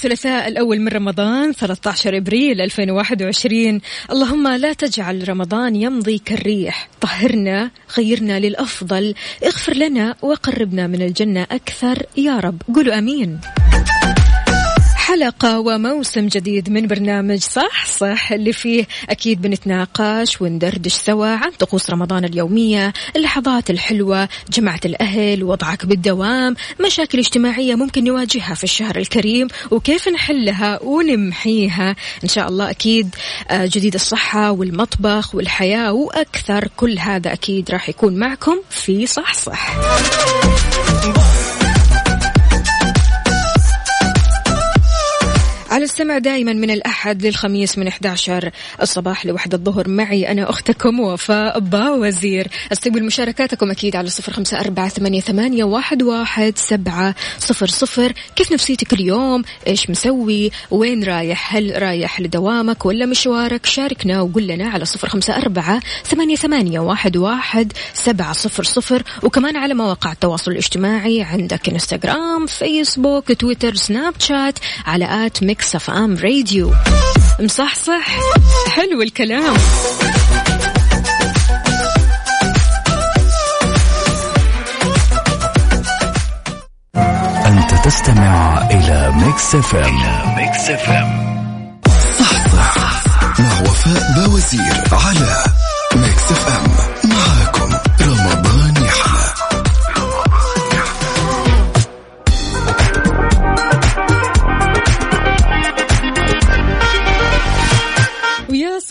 الثلاثاء الأول من رمضان 13 إبريل 2021 اللهم لا تجعل رمضان يمضي كالريح. طهرنا غيرنا للأفضل. اغفر لنا وقربنا من الجنة أكثر. يا رب. قولوا أمين. حلقة وموسم جديد من برنامج صح صح اللي فيه أكيد بنتناقش وندردش سوا عن طقوس رمضان اليومية اللحظات الحلوة جمعة الأهل وضعك بالدوام مشاكل اجتماعية ممكن نواجهها في الشهر الكريم وكيف نحلها ونمحيها. إن شاء الله أكيد آه، جديد الصحة والمطبخ والحياة وأكثر كل هذا أكيد راح يكون معكم في صح صح. على السمع دائما من الأحد للخميس من 11 الصباح لوحدة الظهر. معي أنا أختكم وفاء باوزير استقبل مشاركاتكم أكيد على صفر خمسة أربعة ثمانية, ثمانية واحد, واحد سبعة صفر صفر. كيف نفسيتك اليوم؟ إيش مسوي؟ وين رايح؟ هل رايح لدوامك ولا مشوارك؟ شاركنا وقول لنا على صفر خمسة أربعة ثمانية, ثمانية واحد, واحد سبعة صفر صفر. وكمان على مواقع التواصل الاجتماعي عندك انستغرام فيسبوك تويتر سناب شات على at Mix FM Radio مصحصح. حلو الكلام. أنت تستمع إلى Mix FM Mix FM صحصح. مع وفاء باوزير على Mix FM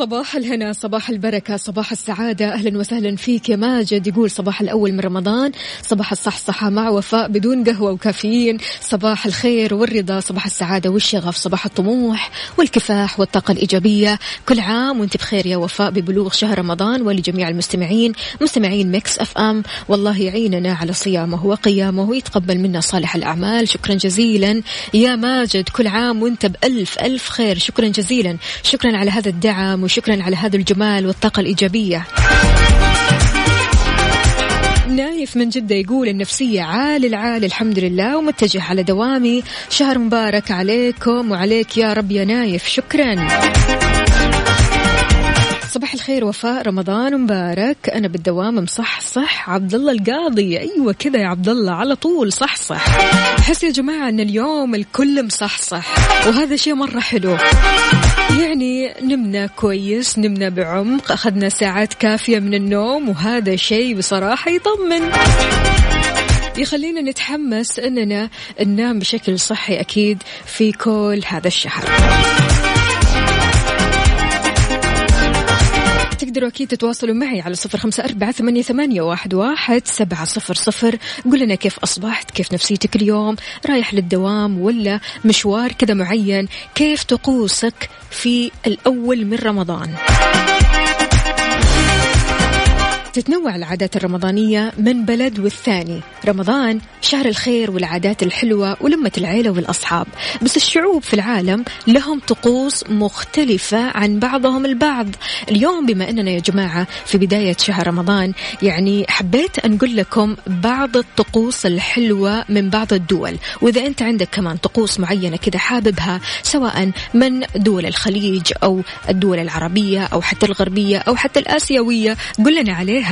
صباح الهنا صباح البركة صباح السعادة. أهلا وسهلا فيك يا ماجد. يقول صباح الأول من رمضان صباح الصحصحة مع وفاء بدون قهوة وكافيين صباح الخير والرضا صباح السعادة والشغف صباح الطموح والكفاح والطاقة الإيجابية. كل عام وأنت بخير يا وفاء ببلوغ شهر رمضان ولجميع المستمعين مستمعين Mix FM. والله يعيننا على صيامه وقيامه ويتقبل منا صالح الأعمال. شكرا جزيلا يا ماجد. كل عام وأنت بألف ألف خير. شكرا جزيلا. شكرا على هذا الدعم وشكرا على هذا الجمال والطاقة الإيجابية. نايف من جدة يقول النفسية عال العال الحمد لله ومتجه على دوامي. شهر مبارك عليكم وعليك يا رب يا نايف. شكرا. صباح الخير وفاء. رمضان مبارك. أنا بالدوام مصح صح. عبد الله القاضي. أيوه كذا يا عبد الله على طول صح صح. أحس يا جماعة أن اليوم الكل مصح صح. وهذا شيء مرة حلو. يعني نمنا كويس نمنا بعمق أخذنا ساعات كافية من النوم وهذا شيء بصراحة يطمن. يخلينا نتحمس إننا ننام بشكل صحي أكيد في كل هذا الشهر. تقدروا أكيد تتواصلوا معي على صفر خمسة أربعة ثمانية, ثمانية واحد, واحد سبعة صفر صفر. قول لنا كيف أصبحت كيف نفسيتك اليوم؟ رايح للدوام ولا مشوار كذا معين؟ كيف طقوسك في الأول من رمضان؟ تتنوع العادات الرمضانية من بلد والثاني. رمضان شهر الخير والعادات الحلوة ولمة العيلة والأصحاب. بس الشعوب في العالم لهم طقوس مختلفة عن بعضهم البعض. اليوم بما أننا يا جماعة في بداية شهر رمضان يعني حبيت أن أقول لكم بعض الطقوس الحلوة من بعض الدول. وإذا أنت عندك كمان طقوس معينة كذا حاببها سواء من دول الخليج أو الدول العربية أو حتى الغربية أو حتى الآسيوية قل لنا عليها.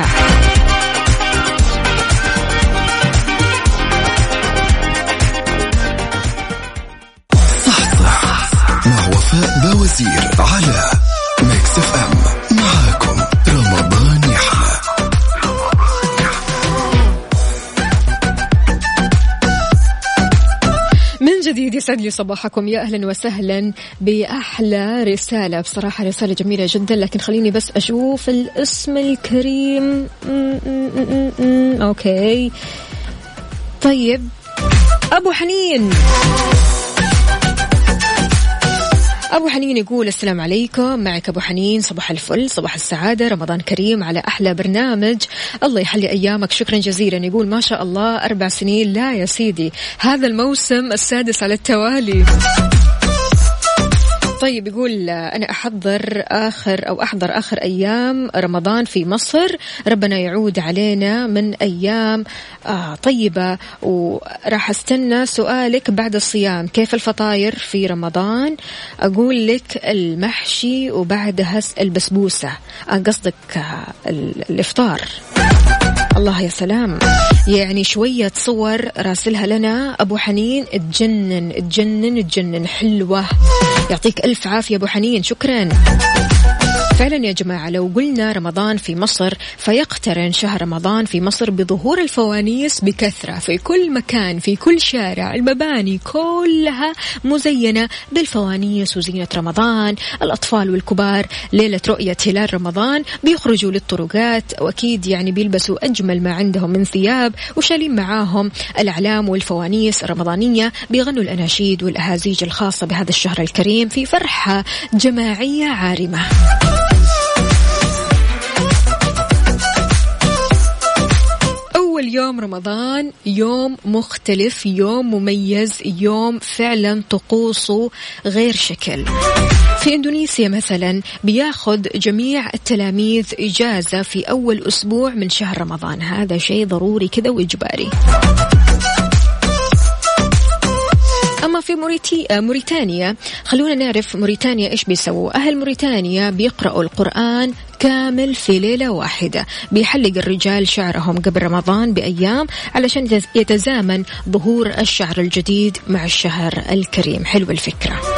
صحصح مع وفاء باوزير على Mix FM. جديد يسعد لي صباحكم. يا أهلا وسهلا بأحلى رسالة. بصراحة رسالة جميلة جدا لكن خليني بس أشوف الاسم الكريم. أوكي. طيب أبو حنين. أبو حنين يقول السلام عليكم. معك أبو حنين صباح الفل صباح السعادة رمضان كريم على أحلى برنامج. الله يحلي أيامك. شكرا جزيلا. يقول ما شاء الله أربع سنين. لا يا سيدي هذا الموسم السادس على التوالي. طيب يقول أنا أحضر آخر أو أحضر آخر أيام رمضان في مصر. ربنا يعود علينا من أيام آه طيبة. وراح أستنى سؤالك بعد الصيام. كيف الفطاير في رمضان؟ أقول لك المحشي وبعدها البسبوسة. آه، قصدك آه الإفطار. الله يا سلام. يعني شوية صور راسلها لنا. أبو حنين تجنن تجنن تجنن حلوة. يعطيك ألف عافية أبو حنين. شكرا. فعلا يا جماعة لو قلنا رمضان في مصر فيقترن شهر رمضان في مصر بظهور الفوانيس بكثرة. في كل مكان في كل شارع المباني كلها مزينة بالفوانيس وزينة رمضان. الأطفال والكبار ليلة رؤية هلال رمضان بيخرجوا للطرقات. وأكيد يعني بيلبسوا أجمل ما عندهم من ثياب وشالين معاهم. الأعلام والفوانيس الرمضانية بيغنوا الأناشيد والأهازيج الخاصة بهذا الشهر الكريم في فرحة جماعية عارمة. أول يوم رمضان يوم مختلف يوم مميز يوم فعلا طقوسه غير شكل. في إندونيسيا مثلا بياخذ جميع التلاميذ إجازة في أول أسبوع من شهر رمضان. هذا شيء ضروري كذا وإجباري. في موريتي... موريتانيا. خلونا نعرف موريتانيا إيش بيسووا. أهل موريتانيا بيقرأوا القرآن كامل في ليلة واحدة. بيحلق الرجال شعرهم قبل رمضان بأيام علشان يتزامن ظهور الشعر الجديد مع الشهر الكريم. حلوة الفكرة.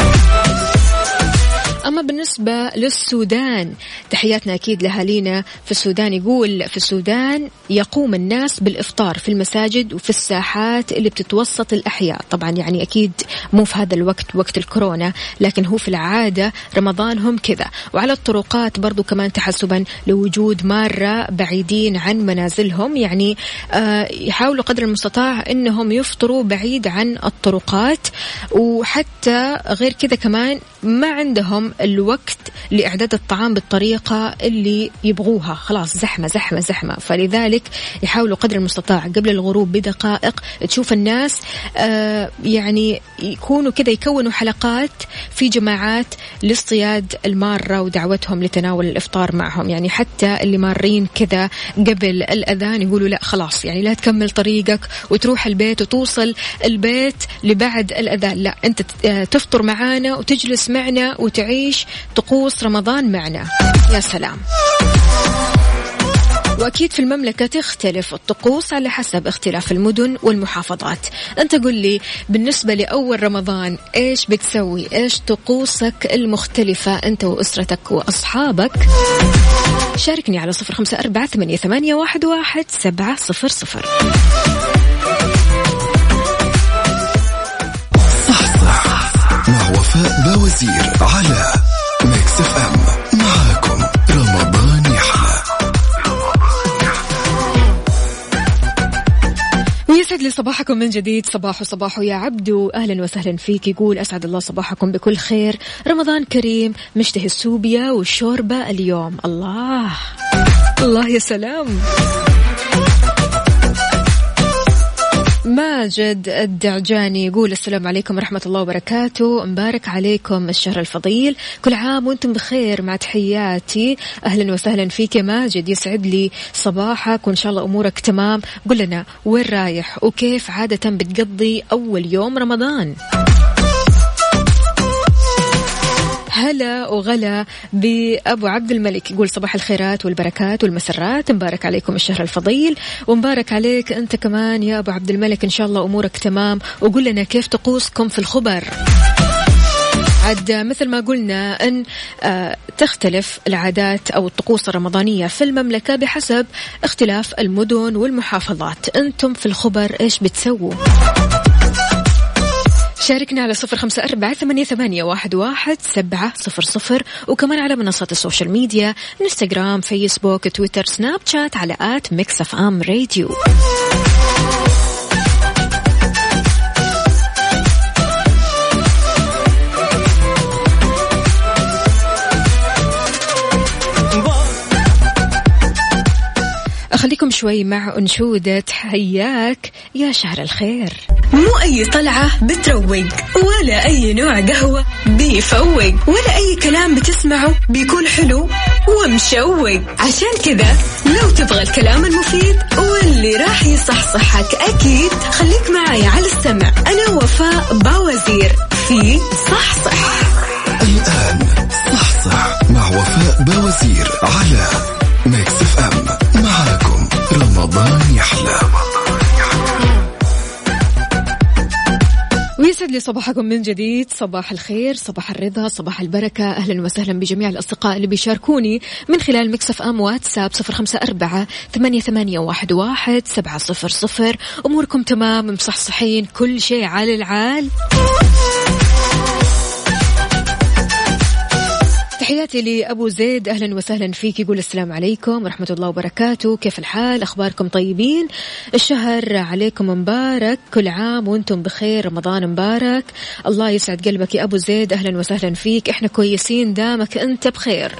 أما بالنسبة للسودان تحياتنا أكيد لأهالينا في السودان يقول في السودان يقوم الناس بالإفطار في المساجد وفي الساحات اللي بتتوسط الأحياء. طبعا يعني أكيد مو في هذا الوقت وقت الكورونا لكن هو في العادة رمضان هم كذا. وعلى الطرقات برضو كمان تحسبا لوجود مارة بعيدين عن منازلهم. يعني آه يحاولوا قدر المستطاع أنهم يفطروا بعيد عن الطرقات. وحتى غير كذا كمان ما عندهم الوقت لإعداد الطعام بالطريقة اللي يبغوها. خلاص زحمة زحمة زحمة. فلذلك يحاولوا قدر المستطاع قبل الغروب بدقائق تشوف الناس آه يعني يكونوا كذا يكونوا حلقات في جماعات لاصطياد المارة ودعوتهم لتناول الإفطار معهم. يعني حتى اللي مارين كذا قبل الأذان يقولوا لا خلاص يعني لا تكمل طريقك وتروح البيت وتوصل البيت لبعد الأذان. لا أنت آه، تفطر معانا وتجلس معنا وتعيش طقوس رمضان معنا. يا سلام. وأكيد في المملكة تختلف الطقوس على حسب اختلاف المدن والمحافظات. أنت قل لي بالنسبة لأول رمضان إيش بتسوي؟ إيش طقوسك المختلفة أنت وأسرتك وأصحابك؟ شاركني على صفر خمسة أربعة ثمانية, واحد, واحد سبعة صفر صفر. وفاء باوزير على Mix FM معاكم رمضان يحلى ويسعد لي صباحكم من جديد. صباح صباح يا عبدو. أهلا وسهلا فيك. يقول أسعد الله صباحكم بكل خير. رمضان كريم. مشتهي السوبيا والشوربة اليوم. الله. الله يا سلام. ماجد الدعجاني يقول السلام عليكم ورحمة الله وبركاته. مبارك عليكم الشهر الفضيل. كل عام وأنتم بخير مع تحياتي. أهلا وسهلا فيك يا ماجد. يسعد لي صباحك وإن شاء الله أمورك تمام. قل لنا وين رايح؟ وكيف عادة بتقضي أول يوم رمضان؟ هلا وغلا بأبو عبد الملك يقول صباح الخيرات والبركات والمسرات. مبارك عليكم الشهر الفضيل ومبارك عليك أنت كمان يا أبو عبد الملك. إن شاء الله أمورك تمام. وقول لنا كيف طقوسكم في الخبر؟ عاد مثل ما قلنا أن آه، تختلف العادات أو الطقوس الرمضانية في المملكة بحسب اختلاف المدن والمحافظات. أنتم في الخبر إيش بتسووا؟ شاركنا على صفر خمسة أربعة ثمانية, واحد سبعة صفر صفر. وكمان على منصات ال social media إنستغرام فيسبوك تويتر سناب شات على at Mix FM Radio. أخليكم شوي مع أنشودة. حياك يا شهر الخير. مو أي طلعة بتروق ولا أي نوع قهوة بيفوق ولا أي كلام بتسمعه بيكون حلو ومشوق. عشان كذا لو تبغى الكلام المفيد واللي راح يصحصحك أكيد خليك معي على السمع. أنا وفاء باوزير في صحصح. الآن صحصح مع وفاء باوزير على Mix FM معاكم. رمضان يحلى ويسعد لي صباحكم من جديد. صباح الخير صباح الرضا صباح البركة. أهلا وسهلا بجميع الأصدقاء اللي بيشاركوني من خلال مكسف أم واتساب صفر خمسة أربعة ثمانية, ثمانية واحد, واحد سبعة صفر صفر. أموركم تمام مصحصحين كل شيء على العال. تحياتي لأبو زيد. أهلا وسهلا فيك. يقول السلام عليكم ورحمة الله وبركاته. كيف الحال؟ أخباركم طيبين؟ الشهر عليكم مبارك. كل عام وأنتم بخير. رمضان مبارك. الله يسعد قلبك يا أبو زيد. أهلا وسهلا فيك. إحنا كويسين. دامك أنت بخير.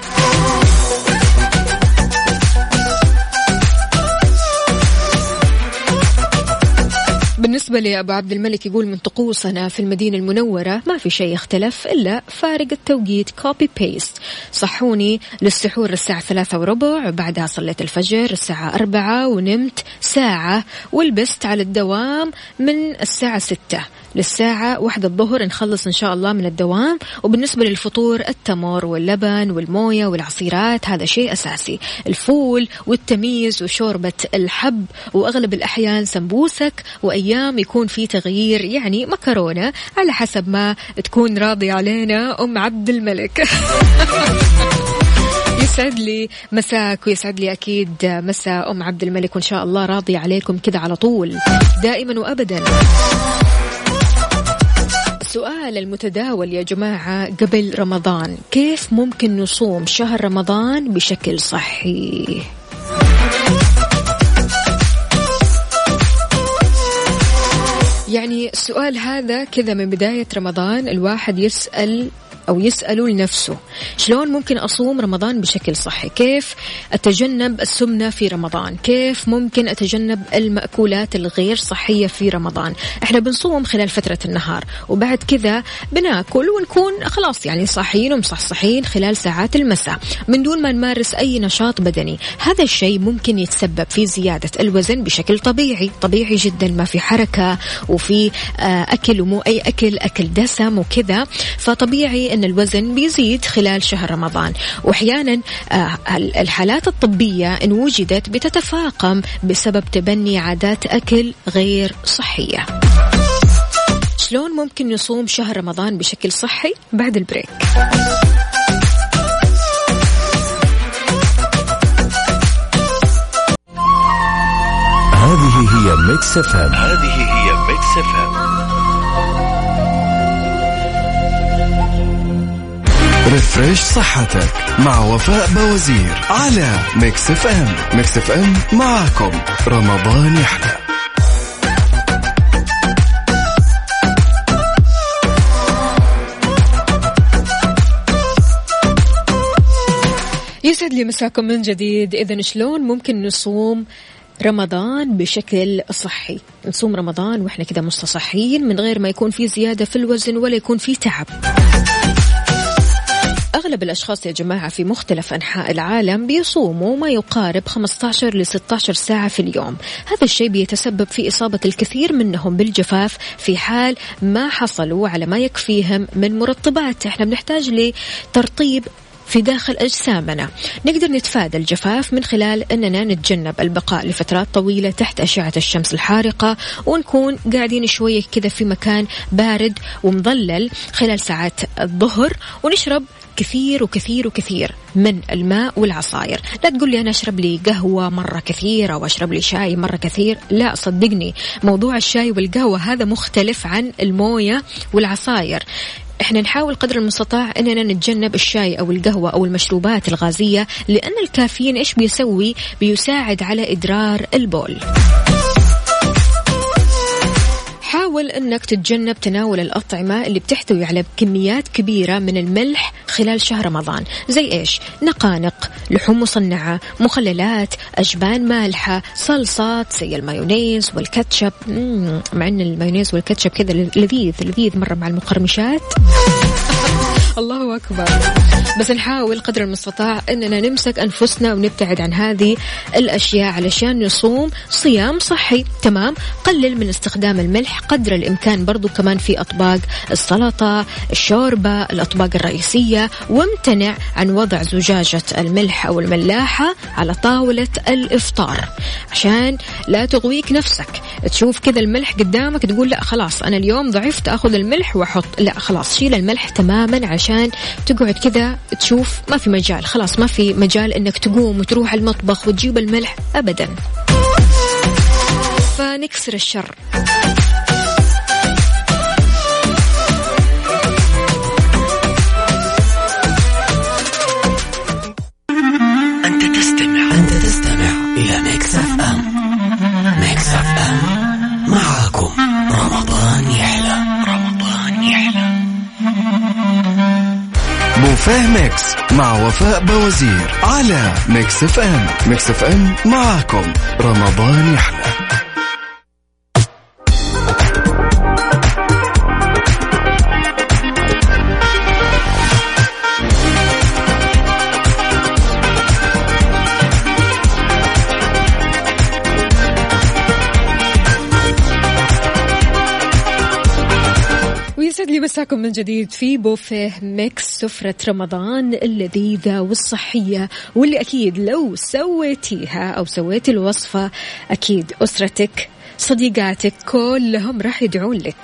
بالنسبة لأبو عبد الملك يقول من طقوسنا في المدينة المنورة ما في شيء اختلف إلا فارق التوقيت copy paste صحوني للسحور الساعة ثلاثة وربع بعدها صليت الفجر الساعة أربعة ونمت ساعة ولبست على الدوام من الساعة ستة. للساعة واحدة الظهر نخلص إن شاء الله من الدوام. وبالنسبة للفطور التمر واللبن والموية والعصيرات هذا شيء أساسي. الفول والتميز وشوربة الحب. وأغلب الأحيان سمبوسك. وأيام يكون في تغيير يعني مكرونة. على حسب ما تكون راضي علينا أم عبد الملك. يسعد لي مساك ويسعد لي أكيد مساء أم عبد الملك. وإن شاء الله راضي عليكم كذا على طول. دائما وابدا. السؤال المتداول يا جماعة قبل رمضان. كيف ممكن نصوم شهر رمضان بشكل صحي؟ يعني السؤال هذا كذا من بداية رمضان الواحد يسأل أو يسألوا لنفسه شلون ممكن أصوم رمضان بشكل صحي؟ كيف أتجنب السمنة في رمضان؟ كيف ممكن أتجنب المأكولات الغير صحية في رمضان؟ إحنا بنصوم خلال فترة النهار وبعد كذا بناكل ونكون خلاص يعني صاحيين ومصحصحين خلال ساعات المساء من دون ما نمارس أي نشاط بدني. هذا الشيء ممكن يتسبب في زيادة الوزن بشكل طبيعي طبيعي جدا ما في حركة وفي آه، أكل ومو أي أكل أكل دسم وكذا. فطبيعي أن الوزن بيزيد خلال شهر رمضان. وأحيانا آه، الحالات الطبية إن وجدت بتتفاقم بسبب تبني عادات أكل غير صحية. شلون ممكن نصوم شهر رمضان بشكل صحي؟ بعد البريك. هذه هي Mix FM هذه هي Mix F refresh صحتك مع وفاء باوزير على Mix FM Mix FM معاكم. رمضان يحلى. يسعد لي مساكم من جديد. إذا شلون ممكن نصوم رمضان بشكل صحي؟ نصوم رمضان وإحنا كذا مستصحين من غير ما يكون في زيادة في الوزن ولا يكون في تعب. أغلب الأشخاص يا جماعة في مختلف أنحاء العالم بيصوموا ما يقارب 15 ل 16 ساعة في اليوم. هذا الشيء بيتسبب في إصابة الكثير منهم بالجفاف في حال ما حصلوا على ما يكفيهم من مرطبات. إحنا بنحتاج لترطيب في داخل أجسامنا. نقدر نتفادى الجفاف من خلال أننا نتجنب البقاء لفترات طويلة تحت أشعة الشمس الحارقة ونكون قاعدين شوية كذا في مكان بارد ومظلل خلال ساعات الظهر ونشرب كثير وكثير وكثير من الماء والعصاير لا تقول لي أنا أشرب لي قهوة مرة كثير أو أشرب لي شاي مرة كثير. لا صدقني موضوع الشاي والقهوة هذا مختلف عن الموية والعصاير إحنا نحاول قدر المستطاع إننا نتجنب الشاي أو القهوة أو المشروبات الغازية لأن الكافيين إيش بيسوي؟ بيساعد على إدرار البول. حاول أنك تتجنب تناول الأطعمة اللي بتحتوي على كميات كبيرة من الملح خلال شهر رمضان. زي إيش؟ نقانق لحوم مصنعة مخللات أجبان مالحة صلصات زي المايونيز والكاتشب. مع إن المايونيز والكاتشب كذا لذيذ لذيذ مرة مع المقرمشات. الله أكبر. بس نحاول قدر المستطاع أننا نمسك أنفسنا ونبتعد عن هذه الأشياء علشان نصوم صيام صحي. تمام؟ قلل من استخدام الملح قدر الإمكان برضو كمان في أطباق السلطة الشوربة الأطباق الرئيسية وامتنع عن وضع زجاجة الملح أو الملاحة على طاولة الإفطار. عشان لا تغويك نفسك. تشوف كذا الملح قدامك تقول لا خلاص أنا اليوم ضعفت أخذ الملح وأحط. لا خلاص شيل الملح تماما عشان تقعد كذا تشوف ما في مجال. خلاص ما في مجال إنك تقوم وتروح المطبخ وتجيب الملح ابدا. فنكسر الشر. بوفيه Mix مع وفاء باوزير على Mix FM. Mix FM معاكم. رمضان يحلى يسعد لي مساكم من جديد في بوفيه Mix سفرة رمضان اللذيذة والصحية واللي أكيد لو سويتيها أو سويتي الوصفة أكيد أسرتك صديقاتك كلهم راح يدعون لك.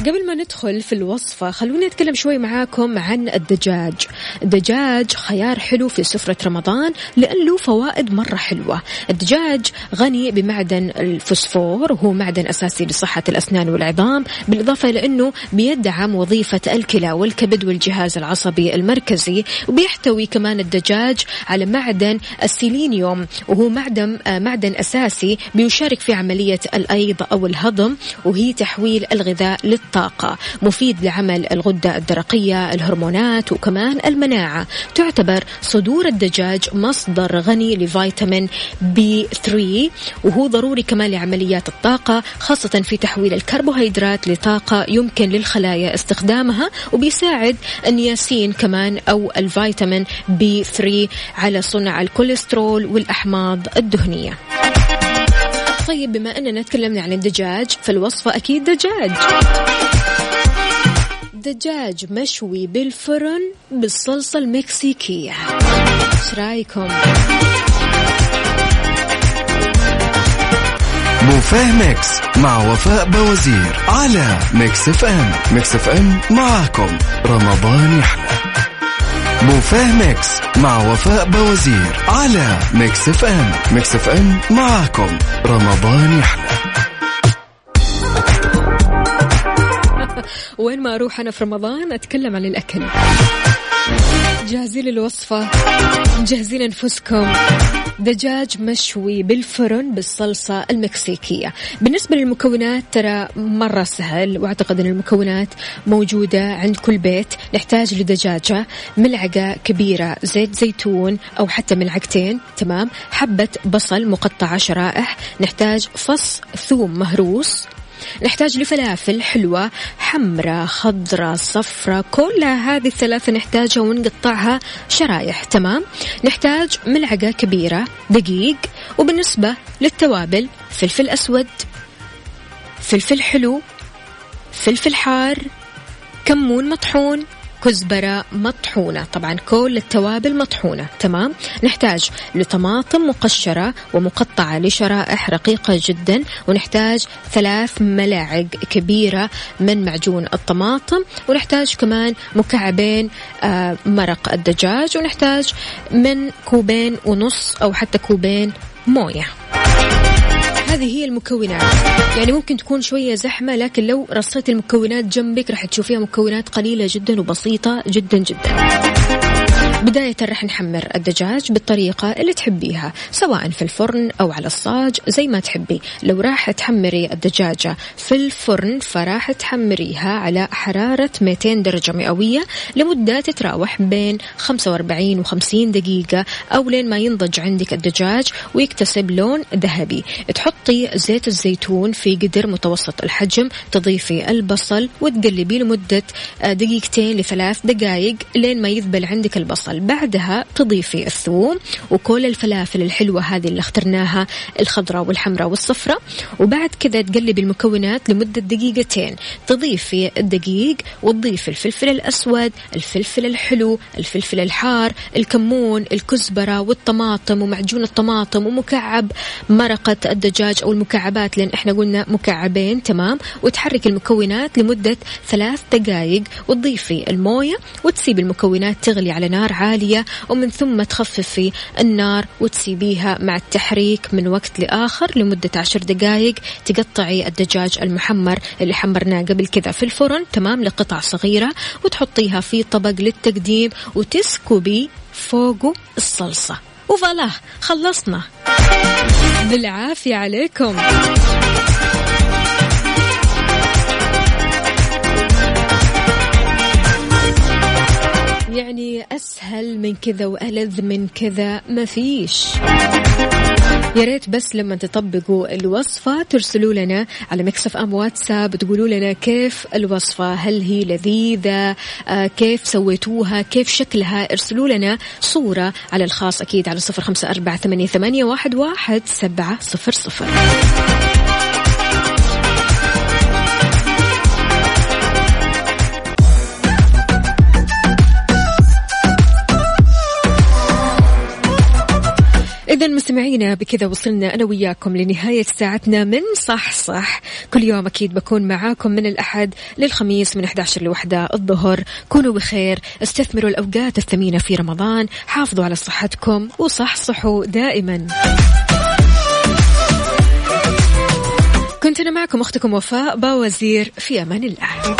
قبل ما ندخل في الوصفة خلوني أتكلم شوي معاكم عن الدجاج. الدجاج خيار حلو في سفرة رمضان لأن له فوائد مرة حلوة. الدجاج غني بمعدن الفوسفور وهو معدن أساسي لصحة الأسنان والعظام بالإضافة إلى أنه بيدعم وظيفة الكلى والكبد والجهاز العصبي المركزي وبيحتوي كمان الدجاج على معدن السيلينيوم وهو معدن آه، معدن أساسي بيشارك في عملية الأيض أو الهضم وهي تحويل الغذاء للطاقة الطاقة. مفيد لعمل الغدة الدرقية الهرمونات وكمان المناعة. تعتبر صدور الدجاج مصدر غني لفيتامين B 3 وهو ضروري كمان لعمليات الطاقة خاصة في تحويل الكربوهيدرات لطاقة يمكن للخلايا استخدامها وبيساعد النياسين كمان أو الفيتامين B 3 على صنع الكوليسترول والأحماض الدهنية. طيب بما أننا تكلمنا عن الدجاج فالوصفة أكيد دجاج. دجاج مشوي بالفرن بالصلصة المكسيكية. إيش رأيكم؟ بوفيه Mix مع وفاء باوزير على Mix FM. Mix FM معاكم. رمضان يحلى. بوفيه Mix مع وفاء باوزير على Mix FM. Mix FM معاكم. رمضان يحلى. وين ما أروح أنا في رمضان أتكلم عن الأكل. جاهزين للوصفة؟ مجهزين أنفسكم دجاج مشوي بالفرن بالصلصة المكسيكية. بالنسبة للمكونات ترى مرة سهل وأعتقد أن المكونات موجودة عند كل بيت. نحتاج لدجاجة ملعقة كبيرة زيت زيتون أو حتى ملعقتين تمام؟ حبة بصل مقطعة شرائح. نحتاج فص ثوم مهروس. نحتاج لفلافل حلوة حمراء خضراء صفراء كلها هذه الثلاثة نحتاجها ونقطعها شرايح تمام؟ نحتاج ملعقة كبيرة دقيق وبالنسبة للتوابل فلفل أسود فلفل حلو فلفل حار كمون مطحون كزبرة مطحونة. طبعا كل التوابل مطحونة. تمام؟ نحتاج لطماطم مقشرة ومقطعة لشرائح رقيقة جدا ونحتاج ثلاث ملاعق كبيرة من معجون الطماطم ونحتاج كمان مكعبين آه، مرق الدجاج ونحتاج من كوبين ونص أو حتى كوبين موية. هذه هي المكونات. يعني ممكن تكون شوية زحمة لكن لو رصيت المكونات جنبك راح تشوفيها مكونات قليلة جدا وبسيطة جدا جدا. بداية راح نحمر الدجاج بالطريقة اللي تحبيها سواء في الفرن أو على الصاج زي ما تحبي. لو راح تحمري الدجاجة في الفرن فراح تحمريها على حرارة 200 درجة مئوية لمدة تتراوح بين 45 و 50 دقيقة أو لين ما ينضج عندك الدجاج ويكتسب لون ذهبي. تحطي زيت الزيتون في قدر متوسط الحجم تضيفي البصل وتقلبي لمدة دقيقتين لثلاث دقائق لين ما يذبل عندك البصل. البصل بعدها تضيفي الثوم وكل الفلافل الحلوة هذه اللي اخترناها الخضراء والحمراء والصفراء وبعد كذا تقلبي المكونات لمدة دقيقتين. تضيفي الدقيق وتضيفي الفلفل الأسود الفلفل الحلو الفلفل الحار الكمون الكزبرة والطماطم ومعجون الطماطم ومكعب مرقة الدجاج أو المكعبات لأن إحنا قلنا مكعبين تمام؟ وتحرك المكونات لمدة ثلاث دقائق وتضيفي الموية وتسيب المكونات تغلي على نار عالية ومن ثم تخففي النار وتسيبيها مع التحريك من وقت لآخر لمدة عشر دقائق تقطعي الدجاج المحمر اللي حمرناه قبل كذا في الفرن تمام؟ لقطع صغيرة وتحطيها في طبق للتقديم وتسكبي فوقه الصلصة. وفلاه خلصنا. بالعافية عليكم. يعني أسهل من كذا وألذ من كذا ما فيش. يا ريت بس لما تطبقوا الوصفة ترسلوا لنا على مكسف أم واتساب تقولوا لنا كيف الوصفة هل هي لذيذة؟ آه كيف سويتوها؟ كيف شكلها؟ ارسلوا لنا صورة على الخاص أكيد على صفر خمسة أربعة ثمانية واحد واحد سبعة صفر صفر. إذا مستمعينا بكذا وصلنا أنا وياكم لنهاية ساعتنا من صح صح. كل يوم أكيد بكون معاكم من الأحد للخميس من 11 لوحدة الظهر. كونوا بخير استثمروا الأوقات الثمينة في رمضان حافظوا على صحتكم وصحصحوا دائما. كنت أنا معكم أختكم وفاء باوزير في أمان الله.